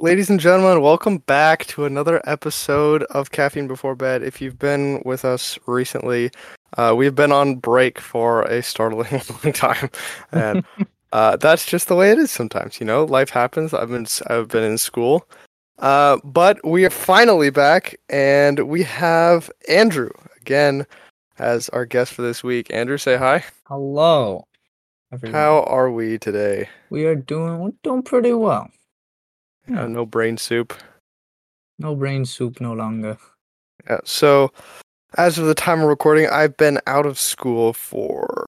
Ladies and gentlemen, welcome back to another episode of Caffeine Before Bed. If you've been with us recently, uh, we've been on break for a startling long time, and uh, that's just the way it is sometimes. You know, life happens. I've been I've been in school, uh, but we are finally back, and we have Andrew again as our guest for this week. Andrew, say hi. Hello. everyone. How are we today? we are doing we're doing pretty well. Uh, no brain soup. No brain soup no longer. Yeah, so, as of the time of recording, I've been out of school for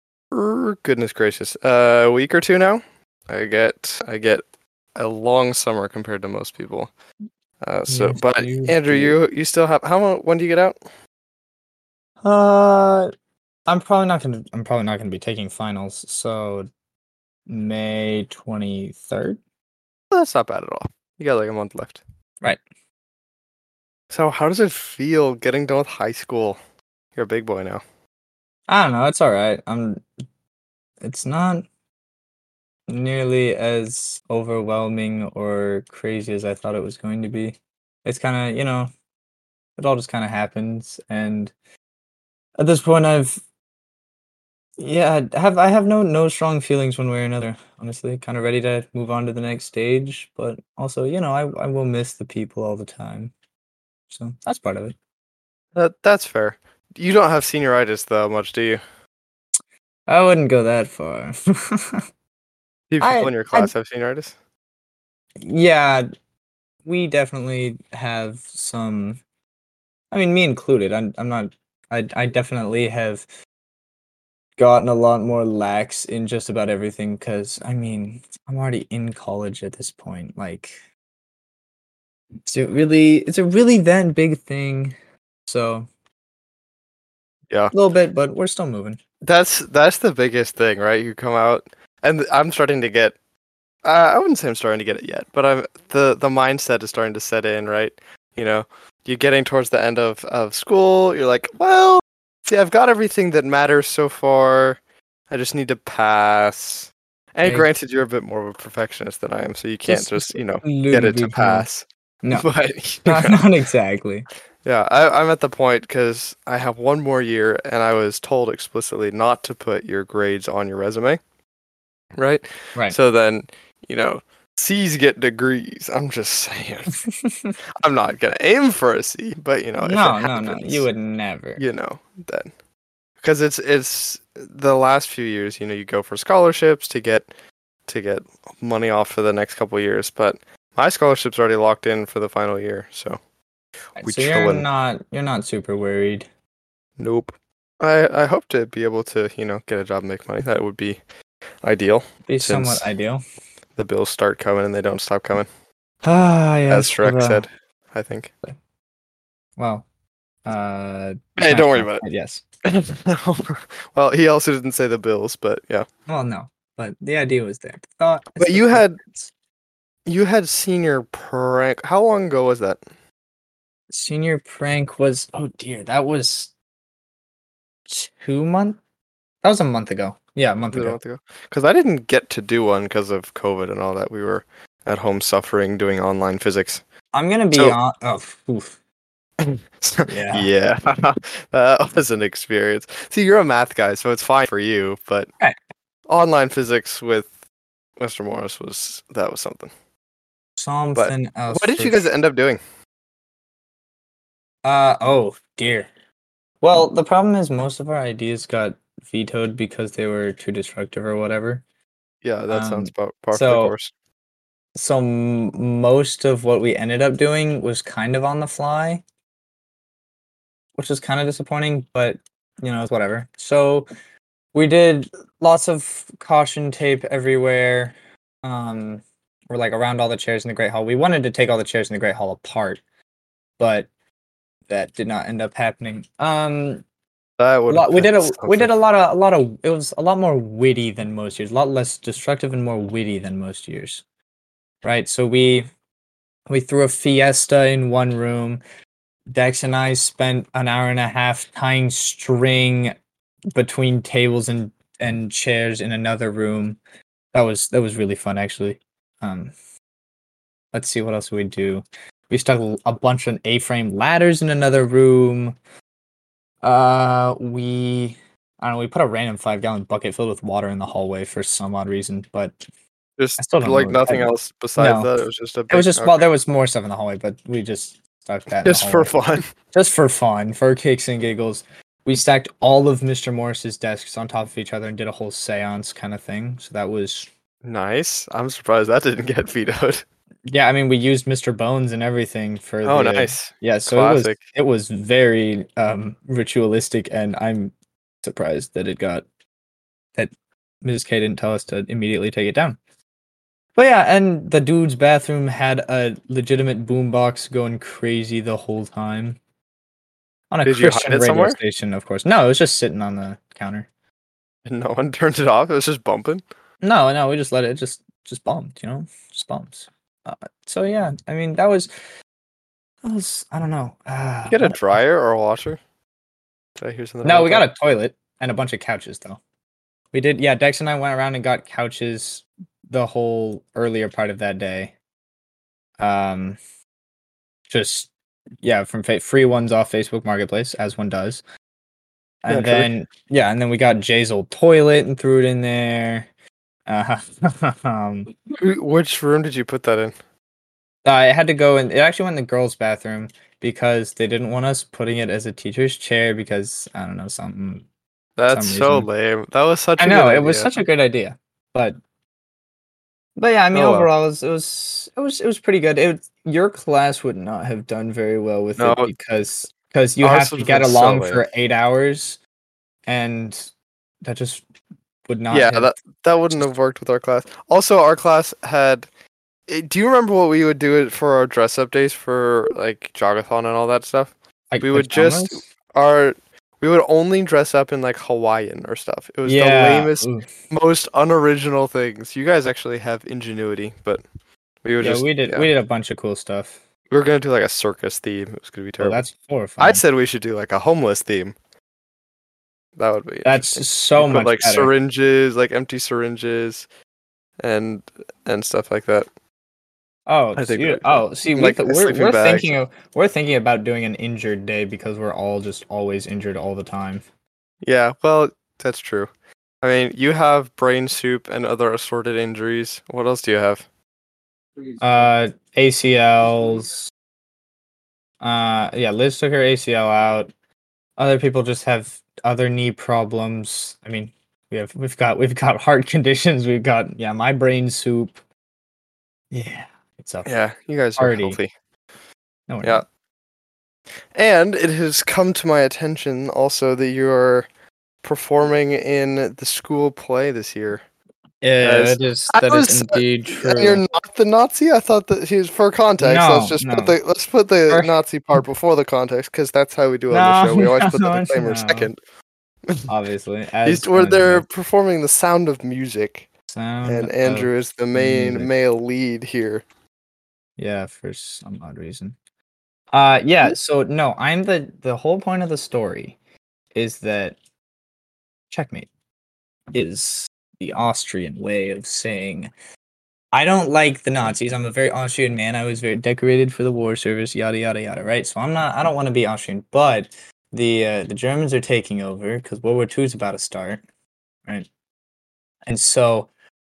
goodness gracious, a week or two now. I get I get a long summer compared to most people. Uh, so, Yes, but you Andrew, do. you you still have how long? When do you get out? Uh I'm probably not gonna I'm probably not gonna be taking finals, so May twenty third. That's not bad at all. You got like a month left. Right. So, how does it feel getting done with high school? You're a big boy now. I don't know, it's alright. I'm it's not nearly as overwhelming or crazy as I thought it was going to be. It's kinda, you know, it all just kinda happens and at this point I've yeah, I have I have no no strong feelings one way or another. Honestly, kind of ready to move on to the next stage, but also, you know, I I will miss the people all the time. So that's part of it. That that's fair. You don't have senioritis though much, do you? I wouldn't go that far. Do people I- in your I- class have senioritis? yeah, we definitely have some. I mean, me included. I'm I'm not. I I definitely have gotten a lot more lax in just about everything because I mean I'm already in college at this point. Like, it's a really it's a really that big thing. So Yeah. a little bit, but we're still moving. That's that's the biggest thing, right? You come out, and I'm starting to get. Uh, I wouldn't say I'm starting to get it yet, but I'm the the mindset is starting to set in, right? You know, you're getting towards the end of of school. You're like, well, see, I've got everything that matters so far. I just need to pass. And Right. granted, you're a bit more of a perfectionist than I am, so you can't Just just you know get it to pass. No, but not, not exactly. Yeah, I, I'm at the point because I have one more year, and I was told explicitly not to put your grades on your resume. Right. Right. So then, you know, C's get degrees. I'm just saying. I'm not gonna aim for a C, but you know, no, it no, no. You would never. you know, then because it's it's the last few years. You know, you go for scholarships to get to get money off for the next couple of years, but my scholarship's already locked in for the final year, so. we so you're not you're not super worried. Nope. I I hope to be able to, you know, get a job and make money. That would be ideal. Be somewhat ideal. The bills start coming and they don't stop coming. Ah, yes. as Shrek well, said, I think. Well, uh. Hey, don't worry about it. Yes. well, he also didn't say the bills, but yeah. Well, no, but the idea was there. Thought. But it's you the had- preference. You had senior prank. How long ago was that? senior prank was. Oh dear, that was two month. That was a month ago. Yeah, a month Was it a ago. Because I didn't get to do one because of COVID and all that. We were at home suffering doing online physics. I'm gonna be So- on. Oh, oof. Yeah. yeah, that was an experience. See, you're a math guy, so it's fine for you. But Right. online physics with Mr. Morris was that was something. something else. What did you guys end up doing? Uh oh dear. Well, the problem is most of our ideas got vetoed because they were too destructive or whatever. Yeah, that Um, sounds about par for so- course. So m- most of what we ended up doing was kind of on the fly, which was kind of disappointing, but you know, it's whatever. So we did lots of caution tape everywhere. Um or like around all the chairs in the Great Hall. We wanted to take all the chairs in the Great Hall apart, but that did not end up happening. Um That a would lot, we did a we did a lot of a lot of it was a lot more witty than most years a lot less destructive and more witty than most years right? So we we threw a fiesta in one room. Dex and i spent an hour and a half tying string between tables and and chairs in another room. That was that was really fun actually. Um let's see what else we do. We stuck a bunch of A-frame ladders in another room. Uh, we I don't know. We put a random five-gallon bucket filled with water in the hallway for some odd reason, but Just still don't like nothing else besides No. that. It was just a. it was big- just well, there was more stuff in the hallway, but we just stuck that just for fun. just for fun, for kicks and giggles. We stacked all of Mr. Morris's desks on top of each other and did a whole seance kind of thing. So that was Nice. I'm surprised that didn't get vetoed. Yeah. I mean, we used Mr. Bones and everything for. Oh, the, nice. Yeah, so Classic. it was it was very um ritualistic, and I'm surprised that it got that Mrs. K didn't tell us to immediately take it down. But yeah, and the dude's bathroom had a legitimate boombox going crazy the whole time. On a Did Christian radio somewhere? station, of course. No, it was just sitting on the counter. And no one turned it off. It was just bumping. No, no, we just let it just just bumped, you know, just bombs. Uh, so yeah, I mean that was that was I don't know. Uh, Get a dryer or a washer. Did I hear something? No, we that? got a toilet and a bunch of couches though. We did, yeah. Dex and I went around and got couches the whole earlier part of that day. Um, just yeah, from fa- free ones off Facebook Marketplace as one does, and Naturally. then yeah, and then we got Jay's old toilet and threw it in there. Uh, um, Which room did you put that in? I had to go and it actually went in the girls' bathroom because they didn't want us putting it as a teacher's chair because I don't know something That's some so lame. That was such. a I know it was such a good idea, but but yeah, I mean Oh, well. overall it was, it was it was it was pretty good. It your class would not have done very well with No. it because because you have to get been so along for eight hours, and that just would not. yeah, have- that that wouldn't have worked with our class. Also, our class had. eh, Do you remember what we would do it for our dress up days for like jogathon and all that stuff? like, we would just- Our we would only dress up in like Hawaiian or stuff. It was yeah, the lamest, ooh. most unoriginal things. You guys actually have ingenuity, but we would yeah, just we did yeah. we did a bunch of cool stuff. We were gonna do like a circus theme. It was gonna be terrible. that's horrifying. I said we should do like a homeless theme. That would be that's so much like better. syringes, like empty syringes, and and stuff like that. Oh, I think oh, see, we Like th- a we're, we're thinking of we're thinking about doing an injured day because we're all just always injured all the time. Yeah, well, that's true. I mean, you have brain soup and other assorted injuries. What else do you have? Uh, ACLs. Uh, yeah, Liz took her ACL out. Other people just have other knee problems. I mean, we have we've got we've got heart conditions. We've got yeah, my brain soup. Yeah, it's up. Yeah, you guys are Party. healthy. No, Yeah. not. And it has come to my attention also that you are performing in the school play this year. Yeah, As- that is I that is was- indeed true. You're not the Nazi. I thought that he was for context. No, let's just no. put the let's put the For- Nazi part before the context because that's how we do it on the show. We always put the disclaimer no. second. obviously. He's As where they're performing the Sound of Music, sound and Andrew is the main music. male lead here. yeah, for some odd reason. Uh, yeah. So no, I'm the the whole point of the story is that checkmate is the Austrian way of saying I don't like the Nazis. I'm a very Austrian man. I was very decorated for the war service. Yada yada yada. Right. So I'm not. I don't want to be Austrian, but the uh, the Germans are taking over because World War II is about to start. Right. And so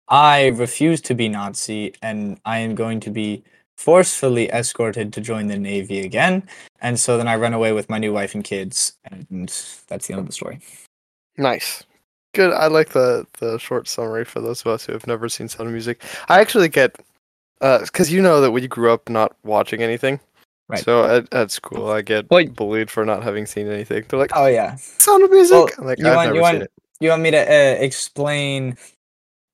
I refuse to be Nazi, and I am going to be forcefully escorted to join the Navy again. And so then I run away with my new wife and kids, and that's the end of the story. Nice. Good. I like the the short summary for those of us who have never seen Sound of Music. I actually get because you know that we grew up not watching anything. Right. So at, at school, I get Well- bullied for not having seen anything. They're like, Oh yeah. "Sound of Music." Well, I'm like, you I've want- never you seen want- it. You want me to uh, explain?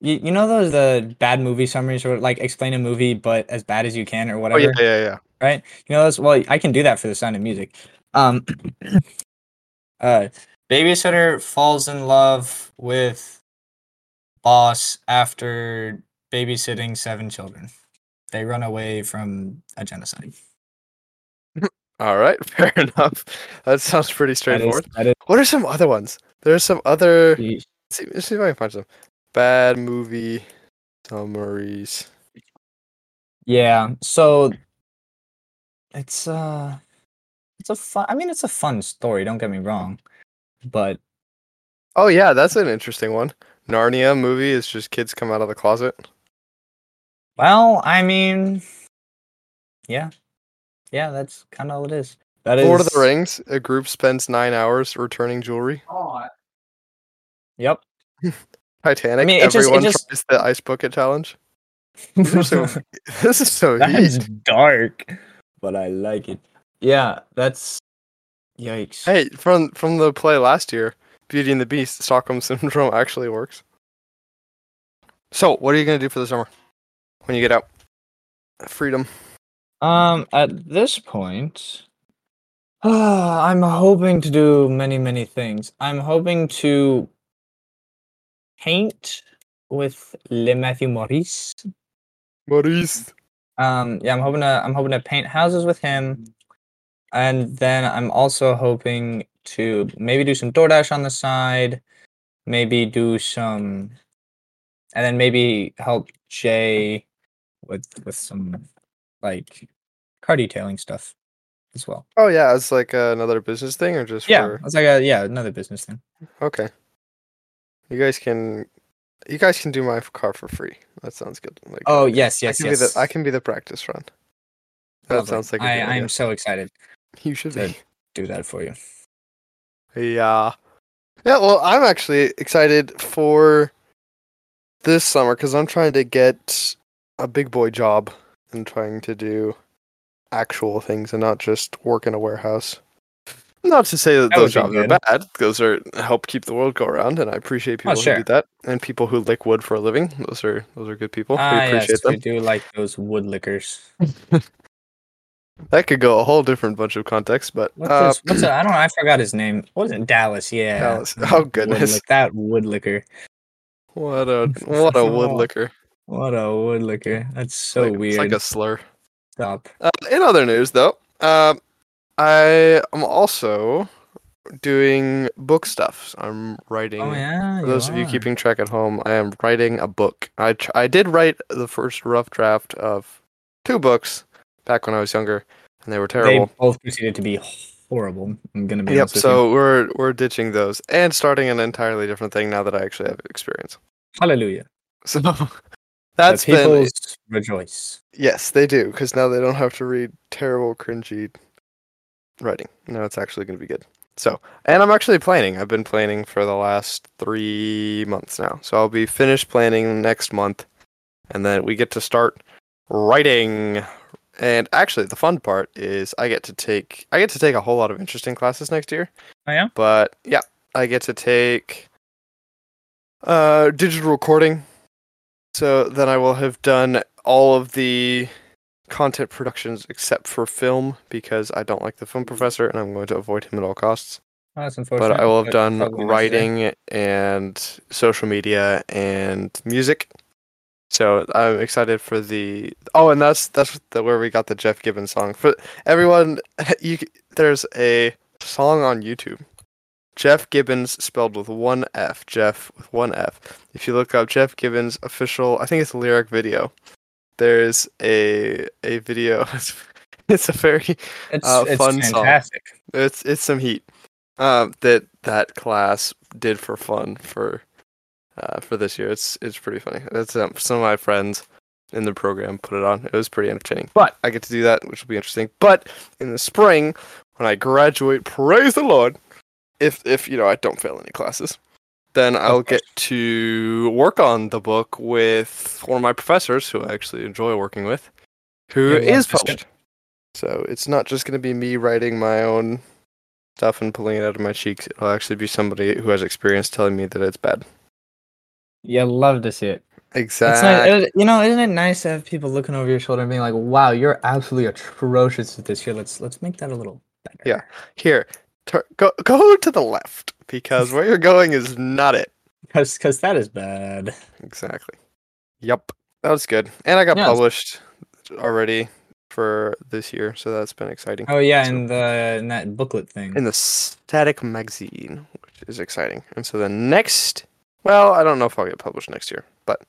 You, you know those the bad movie summaries or like explain a movie but as bad as you can or Oh whatever. yeah, yeah, yeah. right? You know, that's well, I can do that for the sound of music. Um, uh, babysitter falls in love with boss after babysitting seven children. They run away from a genocide. All right, fair enough. That sounds pretty straightforward. that is What are some other ones? There's some other. Let's see, let's see if I can find some bad movie summaries. Yeah. So it's uh it's a fun I mean it's a fun story, don't get me wrong. But Oh yeah, that's an interesting one. Narnia movie is just kids come out of the closet. well, I mean yeah. Yeah, that's kind of what it is. That is Lord of the Rings, a group spends nine hours returning jewelry. Oh. Yep. Titanic, I mean, it just- it everyone just- tries the ice bucket challenge. So, this is so That's dark, but I like it. Yeah, that's yikes. Hey, from from the play last year, Beauty and the Beast, Stockholm syndrome actually works. So, what are you gonna do for the summer when you get out? Freedom. Um, at this point, I'm hoping to do many, many things. I'm hoping to paint with Le Matthew Maurice. Maurice. Um, yeah, I'm hoping to I'm hoping to paint houses with him, and then I'm also hoping to maybe do some DoorDash on the side, maybe do some, and then maybe help Jay with with some like car detailing stuff as well. Oh yeah, it's like uh, another business thing, or just Yeah, for it's like a yeah another business thing. okay. You guys can, you guys can do my car for free. That sounds good. Like, Oh uh, yes, I yes, can yes. be the I can be the practice run. That Lovely. sounds like a I idea. I'm so excited You should be. do that for you. Yeah. Yeah, well, I'm actually excited for this summer because I'm trying to get a big boy job and trying to do actual things and not just work in a warehouse. Not to say that, That those jobs be are bad. Those are help keep the world go around, and I appreciate people Oh, sure. who do that and people who lick wood for a living. Those are those are good people. we Ah, appreciate yes, them. we do like those wood lickers. That could go a whole different bunch of contexts, but What's uh, his, what's a, I don't know. I forgot his name. What was it? Dallas. Yeah. Dallas. Oh, goodness. lick- that woodlicker. what a what a wood licker. What a woodlicker. That's so Like- weird. It's like a slur. Stop. Uh, in other news, though, um, I am also doing book stuff. I'm writing. Oh yeah. For those of you keeping track at home, I am writing a book. I tr- I did write the first rough draft of two books back when I was younger, and they were They terrible. both proceeded to be horrible. I'm gonna be Yep. honest with you. So we're we're ditching those and starting an entirely different thing now that I actually have experience. Hallelujah. So The that's been rejoice. yes, they do because now they don't have to read terrible, cringy writing. Now it's actually going to be good. So, and I'm actually planning. I've been planning for the last three months now. So I'll be finished planning next month, and then we get to start writing. And actually, the fun part is I get to take I get to take a whole lot of interesting classes next year. I am. But yeah, I get to take uh digital recording. So then I will have done all of the content productions except for film because I don't like the film professor and I'm going to avoid him at all costs. Oh, that's unfortunate. But I will have done writing and social media and music. So I'm excited for the oh, and that's that's the, where we got the Jeff Gibbons song. For everyone, you there's a song on YouTube. Jeff Gibbons spelled with one F. Jeff with one F. If you look up Jeff Gibbons official, I think it's a lyric video. There's a a video. It's a very It's, uh, it's fun song. it's it's some heat um, that that class did for fun for uh, for this year. It's it's pretty funny. That's um, some of my friends in the program put it on. It was pretty entertaining. But I get to do that, which will be interesting. But in the spring, when I graduate, praise the Lord, if if you know I don't fail any classes, then I'll get to work on the book with one of my professors who I actually enjoy working with, who love is published. So it's not just going to be me writing my own stuff and pulling it out of my cheeks. It'll actually be somebody who has experience telling me that it's bad. You love to see it. Exactly. it- uh, you know, isn't it nice to have people looking over your shoulder and being like, "Wow, you're absolutely atrocious at this year. Let's let's make that a little better." Yeah. Here, tur- go go to the left because where you're going is not it. because because that is bad. Exactly. Yep. That was good, and I got Yeah, published already for this year, so that's been exciting. Oh yeah, So- in the in that booklet thing. in the Static magazine, which is exciting. And so the next, well, I don't know if I'll get published next year, but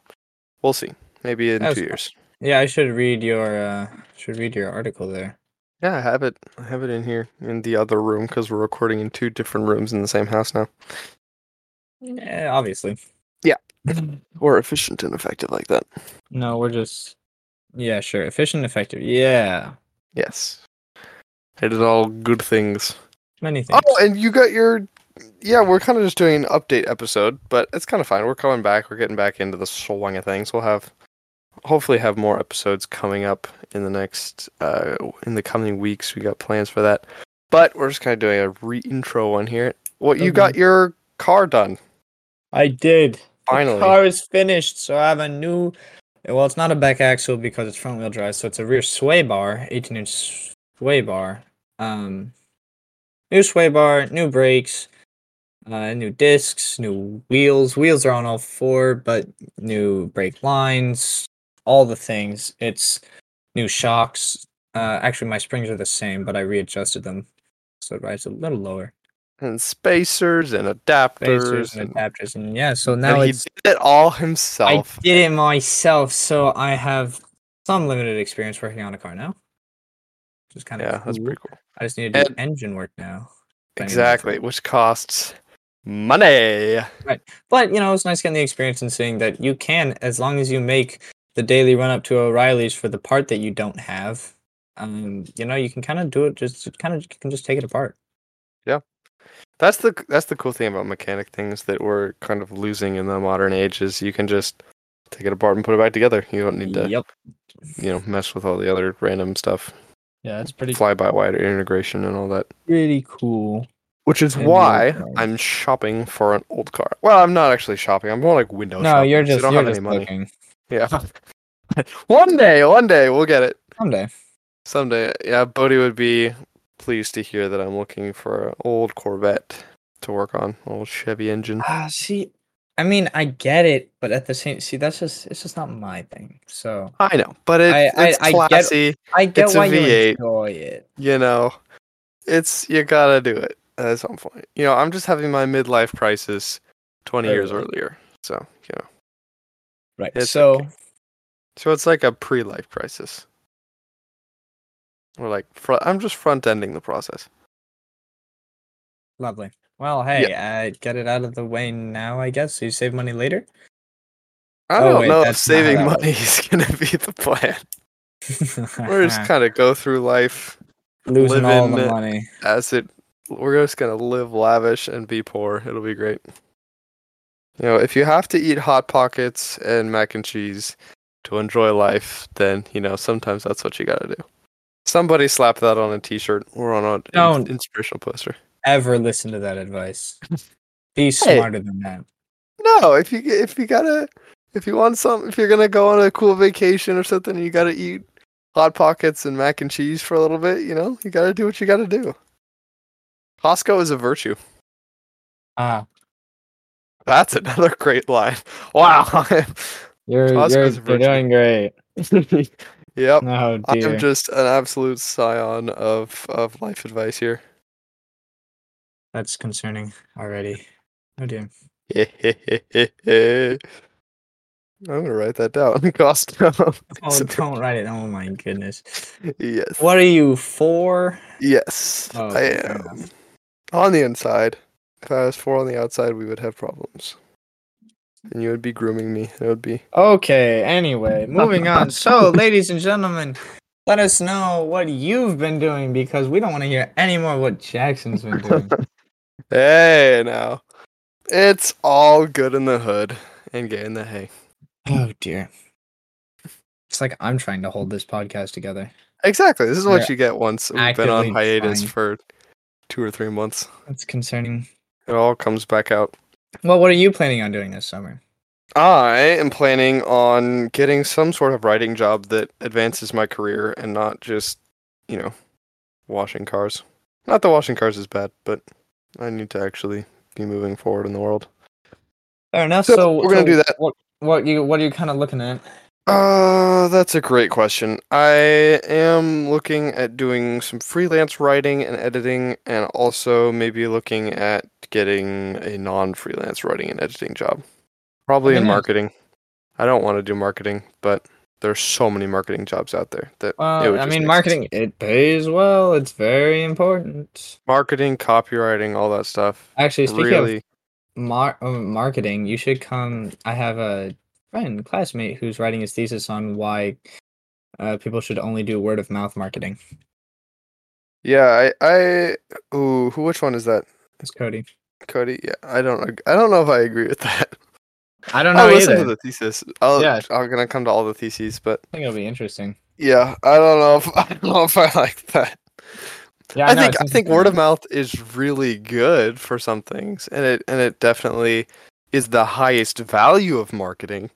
we'll see. Maybe in two years. Yeah, I should read your uh should read your article there. Yeah, I have it. I have it in here in the other room because we're recording in two different rooms in the same house now. Yeah, obviously. Yeah, we're efficient and effective like that. No, we're just yeah, sure. Efficient, effective. Yeah. Yes. It is all good things. Many things. Oh, and you got your. Yeah, we're kind of just doing an update episode, but it's kind of fine. We're coming back. We're getting back into the swing of things. We'll have, hopefully, have more episodes coming up in the next, uh, in the coming weeks. We got plans for that, but we're just kind of doing a re-intro one here. What you Okay. got your car done I did. finally? The car is finished, so I have a new. Well, it's not a back axle because it's front wheel drive, so it's a rear sway bar, 18 inch sway bar. Um, new sway bar, new brakes, uh, new discs, new wheels. Wheels are on all four, but new brake lines, all the things. It's new shocks. Uh, actually, my springs are the same, but I readjusted them, so it rides a little lower. and spacers and adapters. Spacers and and, adapters, and yeah, so and now he did it all himself. I did it myself, so I have some limited experience working on a car now. Which is kind of yeah, that's pretty cool. I just need to do And- engine work now. if I need more Exactly, which costs money. Right. But you know, it's nice getting the experience and seeing that you can, as long as you make the daily run up to O'Reilly's for the part that you don't have. Um, you know, you can kind of do it. Just kind of you can just take it apart. Yeah. That's the that's the cool thing about mechanic things that we're kind of losing in the modern age is you can just take it apart and put it back together. You don't need to Yep. you know mess with all the other random stuff, Yeah, that's pretty fly by wire integration and all that. pretty cool. Which is why. I'm shopping for an old car. Well, I'm not actually shopping. I'm more like window No, shopping. you're I just don't you're have just any money. looking. Yeah. one day, one day we'll get it. Someday. Someday, yeah, Bodhi would be pleased to hear that I'm looking for an old Corvette to work on, old Chevy engine. Ah, see, I mean, I get it, but at the same, see, that's just it's just not my thing. So I know, but it's, I- I- it's I get- classy. I get It's why you V8. enjoy it. You know, it's you gotta do it at some point. You know, I'm just having my midlife crisis 20 years earlier, so you know, Right. It's so okay. so it's like a pre-life crisis. Or like, fr- I'm just front ending the process. lovely. Well, hey, uh, get it out of the way now, I guess. So you save money later. I Oh, don't wait, know if that's not how saving money is gonna be the plan. We're just kind of go through life losing all the money. as it we're just gonna live lavish and be poor it'll be great you know if you have to eat hot pockets and mac and cheese to enjoy life then you know sometimes that's what you gotta do somebody slap that on a t-shirt or on an Don't. inspirational poster Ever listen to that advice? Be smarter than that. no if you if you gotta if you want some if you're gonna go on a cool vacation or something you gotta eat hot pockets and mac and cheese for a little bit you know you gotta do what you gotta do costco is a virtue Ah, That's another great line. Wow. you're you're, a you're doing great. yep. Oh I'm just an absolute scion of, of life advice here. That's concerning already. Oh dear. I'm gonna write that down. Costco. Oh, don't write it. Oh my goodness. yes. What are you for? Yes. Oh, I okay, fair am. Enough. On the inside. If I was four on the outside, we would have problems. And you would be grooming me. It would be. Okay, anyway, moving on. So, ladies and gentlemen, let us know what you've been doing because we don't want to hear any more what Jackson's been doing. Hey, now. It's all good in the hood and gay in the hay. oh dear. It's like I'm trying to hold this podcast together. Exactly. This is what We're you get once we've been on hiatus trying. for two or three months. That's concerning. It all comes back out. Well, what are you planning on doing this summer? I am planning on getting some sort of writing job that advances my career and not just, you know, washing cars. Not that washing cars is bad, but I need to actually be moving forward in the world. Fair enough. So, So, we're gonna so do that. What what you what are you kind of looking at? Uh, that's a great question. I am looking at doing some freelance writing and editing, and also maybe looking at getting a non-freelance writing and editing job. Probably in marketing. I don't want to do marketing, but there's so many marketing jobs out there that it Well, I mean, make sense. marketing it pays well. It's very important. marketing, copywriting, all that stuff. Actually, speaking really, of mar- uh, marketing, you should come. I have a friend, classmate, who's writing his thesis on why uh, people should only do word of mouth marketing. yeah. I, I, ooh, who? Which one is that? It's Cody. Cody? Yeah, I don't, I don't know if I agree with that. I don't know I'll listen either. to the thesis. I'll, Yeah. I'm gonna come to all the theses, but I think it'll be interesting. yeah, I don't know if I don't know if I like that. Yeah, I know, think I think word of mouth is really good for some things, and it and it definitely is the highest value of marketing.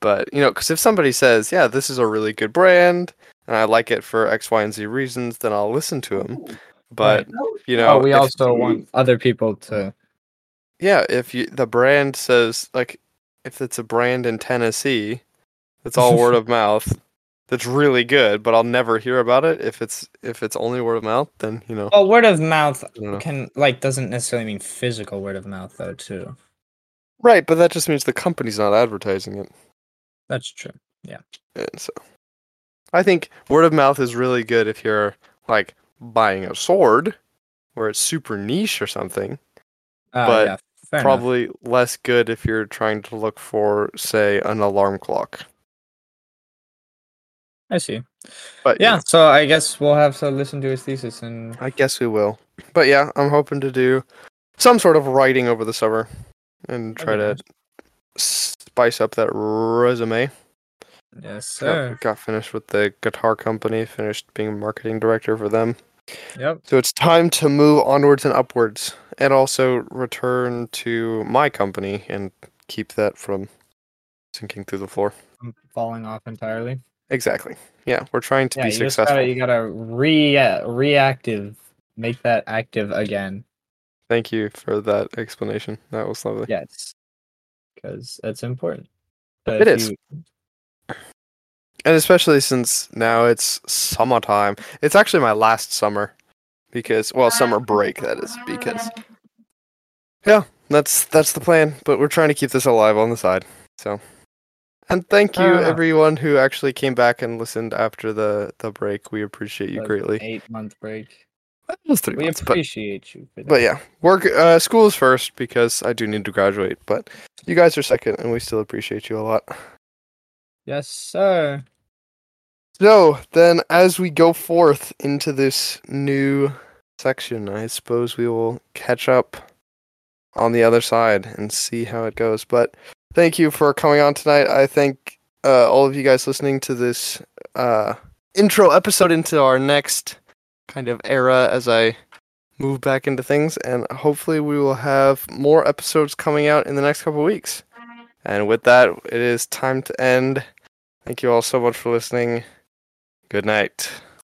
But you know, because if somebody says, "Yeah, this is a really good brand, and I like it for X, Y, and Z reasons," then I'll listen to them. But oh, you know, oh, we if- also want other people to. yeah, if you the brand says like if it's a brand in Tennessee, it's all word of mouth. That's really good, but I'll never hear about it if it's if it's only word of mouth. Then you know, Well, word of mouth I don't know. can like doesn't necessarily mean physical word of mouth though too. Right? But that just means the company's not advertising it. That's true. Yeah. And so I think word of mouth is really good if you're like buying a sword where it's super niche or something. Uh, But yeah, fair enough. Probably less good if you're trying to look for, say, an alarm clock. I see. But Yeah, so I guess we'll have to listen to his thesis and I guess we will. But yeah, I'm hoping to do some sort of writing over the summer and try to spice up that resume. yes, Got, sir. got finished with the guitar company, finished being a marketing director for them. Yep. So it's time to move onwards and upwards and also return to my company and keep that from sinking through the floor. I'm falling off entirely. Exactly. Yeah, we're trying to yeah, be you successful. gotta you gotta re uh, reactive, make that active again. Thank you for that explanation. That was lovely. Yes, because that's important. But It is. you- And especially since now it's summertime. It's actually my last summer because well, summer break that is because Yeah, that's that's the plan, but we're trying to keep this alive on the side. So and thank you Ah. everyone who actually came back and listened after the the break. We appreciate you greatly. Eight month break. Was three We months, but appreciate you. For that. but yeah, work uh, school is first because I do need to graduate. But you guys are second, and we still appreciate you a lot. Yes, sir. So then, as we go forth into this new section, I suppose we will catch up on the other side and see how it goes. But thank you for coming on tonight. I thank uh, all of you guys listening to this uh, intro episode into our next kind of era as I move back into things, and hopefully we will have more episodes coming out in the next couple weeks. And with that, it is time to end. Thank you all so much for listening. Good night.